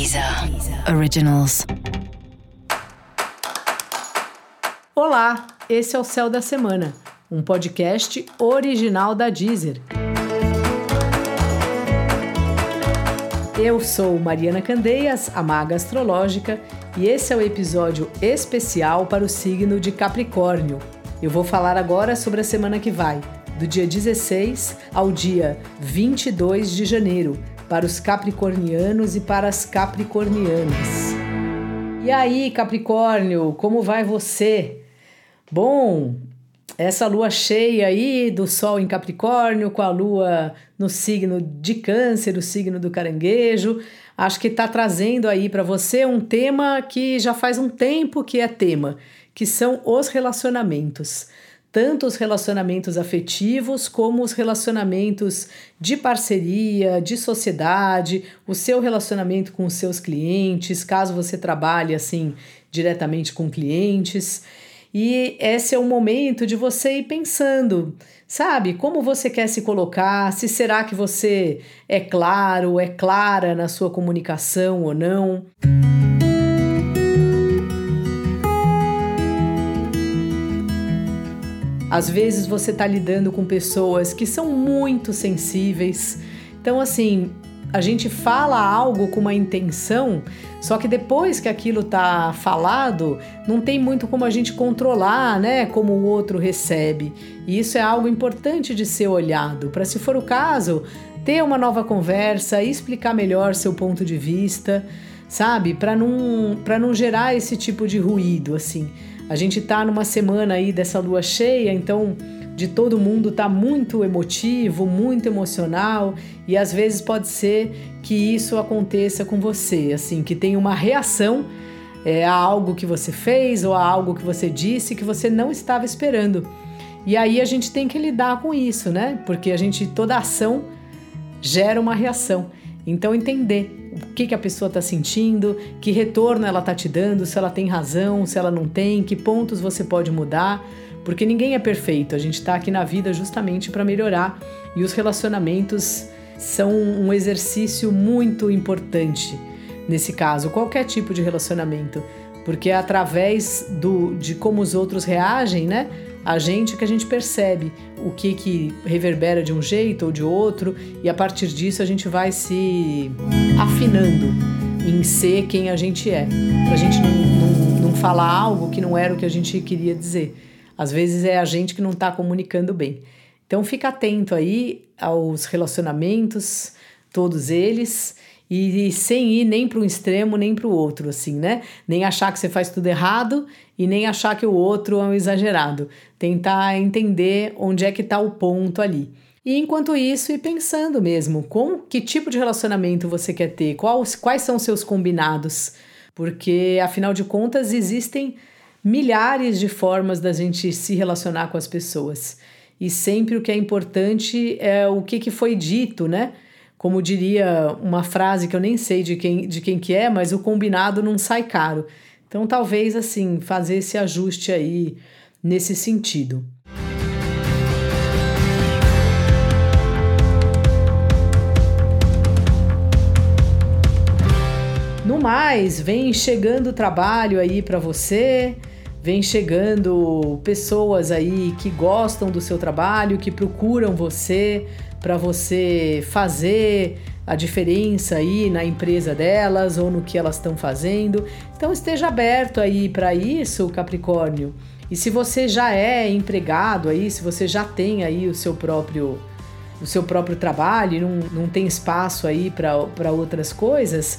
Deezer Originals. Olá, esse é o Céu da Semana, um podcast original da Deezer. Eu sou Mariana Candeias, a maga astrológica, e esse é o episódio especial para o signo de Capricórnio. Eu vou falar agora sobre a semana que vai, do dia 16 ao dia 22 de janeiro, para os capricornianos e para as capricornianas. E aí, Capricórnio, como vai você? Bom, essa lua cheia aí do Sol em Capricórnio, com a lua no signo de Câncer, o signo do caranguejo, acho que está trazendo aí para você um tema que já faz um tempo que é tema, que são os relacionamentos tanto os relacionamentos afetivos como os relacionamentos de parceria, de sociedade, o seu relacionamento com os seus clientes, caso você trabalhe assim diretamente com clientes. E esse é o momento de você ir pensando, sabe, como você quer se colocar, se será que você é claro, é clara na sua comunicação ou não. Às vezes você está lidando com pessoas que são muito sensíveis. Então, assim, a gente fala algo com uma intenção, só que depois que aquilo tá falado, não tem muito como a gente controlar, né, como o outro recebe. E isso é algo importante de ser olhado, para se for o caso, ter uma nova conversa, explicar melhor seu ponto de vista, sabe? Para não para não gerar esse tipo de ruído assim. A gente tá numa semana aí dessa lua cheia, então de todo mundo tá muito emotivo, muito emocional e às vezes pode ser que isso aconteça com você, assim, que tem uma reação é, a algo que você fez ou a algo que você disse que você não estava esperando. E aí a gente tem que lidar com isso, né? Porque a gente toda ação gera uma reação. Então entender o que, que a pessoa está sentindo, que retorno ela está te dando, se ela tem razão, se ela não tem, que pontos você pode mudar, porque ninguém é perfeito. A gente está aqui na vida justamente para melhorar e os relacionamentos são um exercício muito importante nesse caso, qualquer tipo de relacionamento, porque é através do, de como os outros reagem, né? A gente que a gente percebe o que que reverbera de um jeito ou de outro e a partir disso a gente vai se afinando em ser quem a gente é, pra gente não, não, não falar algo que não era o que a gente queria dizer. Às vezes é a gente que não está comunicando bem. Então fica atento aí aos relacionamentos, todos eles, e, sem ir nem para um extremo nem para o outro, assim, né? Nem achar que você faz tudo errado e nem achar que o outro é um exagerado. Tentar entender onde é que está o ponto ali. E enquanto isso, ir pensando mesmo, com que tipo de relacionamento você quer ter, quais, quais são seus combinados, porque afinal de contas existem milhares de formas da gente se relacionar com as pessoas. E sempre o que é importante é o que, que foi dito, né? Como diria uma frase que eu nem sei de quem, de quem que é, mas o combinado não sai caro. Então, talvez assim, fazer esse ajuste aí nesse sentido. No mais, vem chegando trabalho aí para você, vem chegando pessoas aí que gostam do seu trabalho, que procuram você, para você fazer a diferença aí na empresa delas ou no que elas estão fazendo. Então esteja aberto aí para isso, Capricórnio. E se você já é empregado aí, se você já tem aí o seu próprio o seu próprio trabalho não, não tem espaço aí para outras coisas,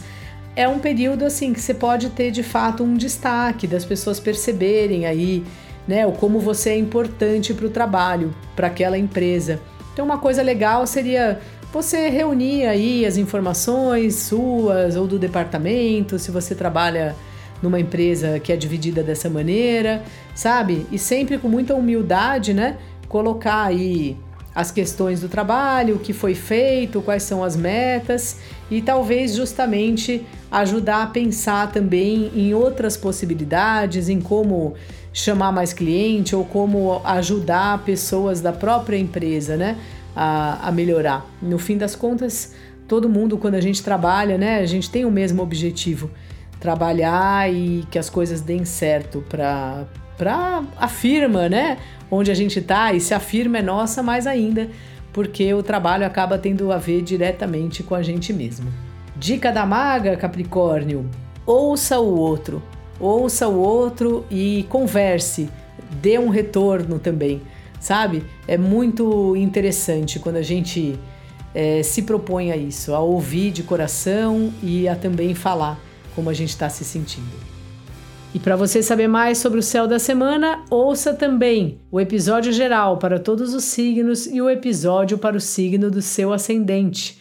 é um período assim que você pode ter de fato um destaque das pessoas perceberem aí, né, o como você é importante para o trabalho, para aquela empresa. Então, uma coisa legal seria você reunir aí as informações suas ou do departamento, se você trabalha numa empresa que é dividida dessa maneira, sabe? E sempre com muita humildade, né? Colocar aí as questões do trabalho, o que foi feito, quais são as metas e talvez justamente ajudar a pensar também em outras possibilidades, em como chamar mais cliente ou como ajudar pessoas da própria empresa, né, a, a melhorar. No fim das contas, todo mundo, quando a gente trabalha, né, a gente tem o mesmo objetivo: trabalhar e que as coisas deem certo para para a firma, né? Onde a gente está, e se a firma é nossa, mais ainda, porque o trabalho acaba tendo a ver diretamente com a gente mesmo. Dica da maga, Capricórnio: ouça o outro, ouça o outro e converse, dê um retorno também, sabe? É muito interessante quando a gente é, se propõe a isso, a ouvir de coração e a também falar como a gente está se sentindo. E para você saber mais sobre o céu da semana, ouça também o episódio geral para todos os signos e o episódio para o signo do seu ascendente.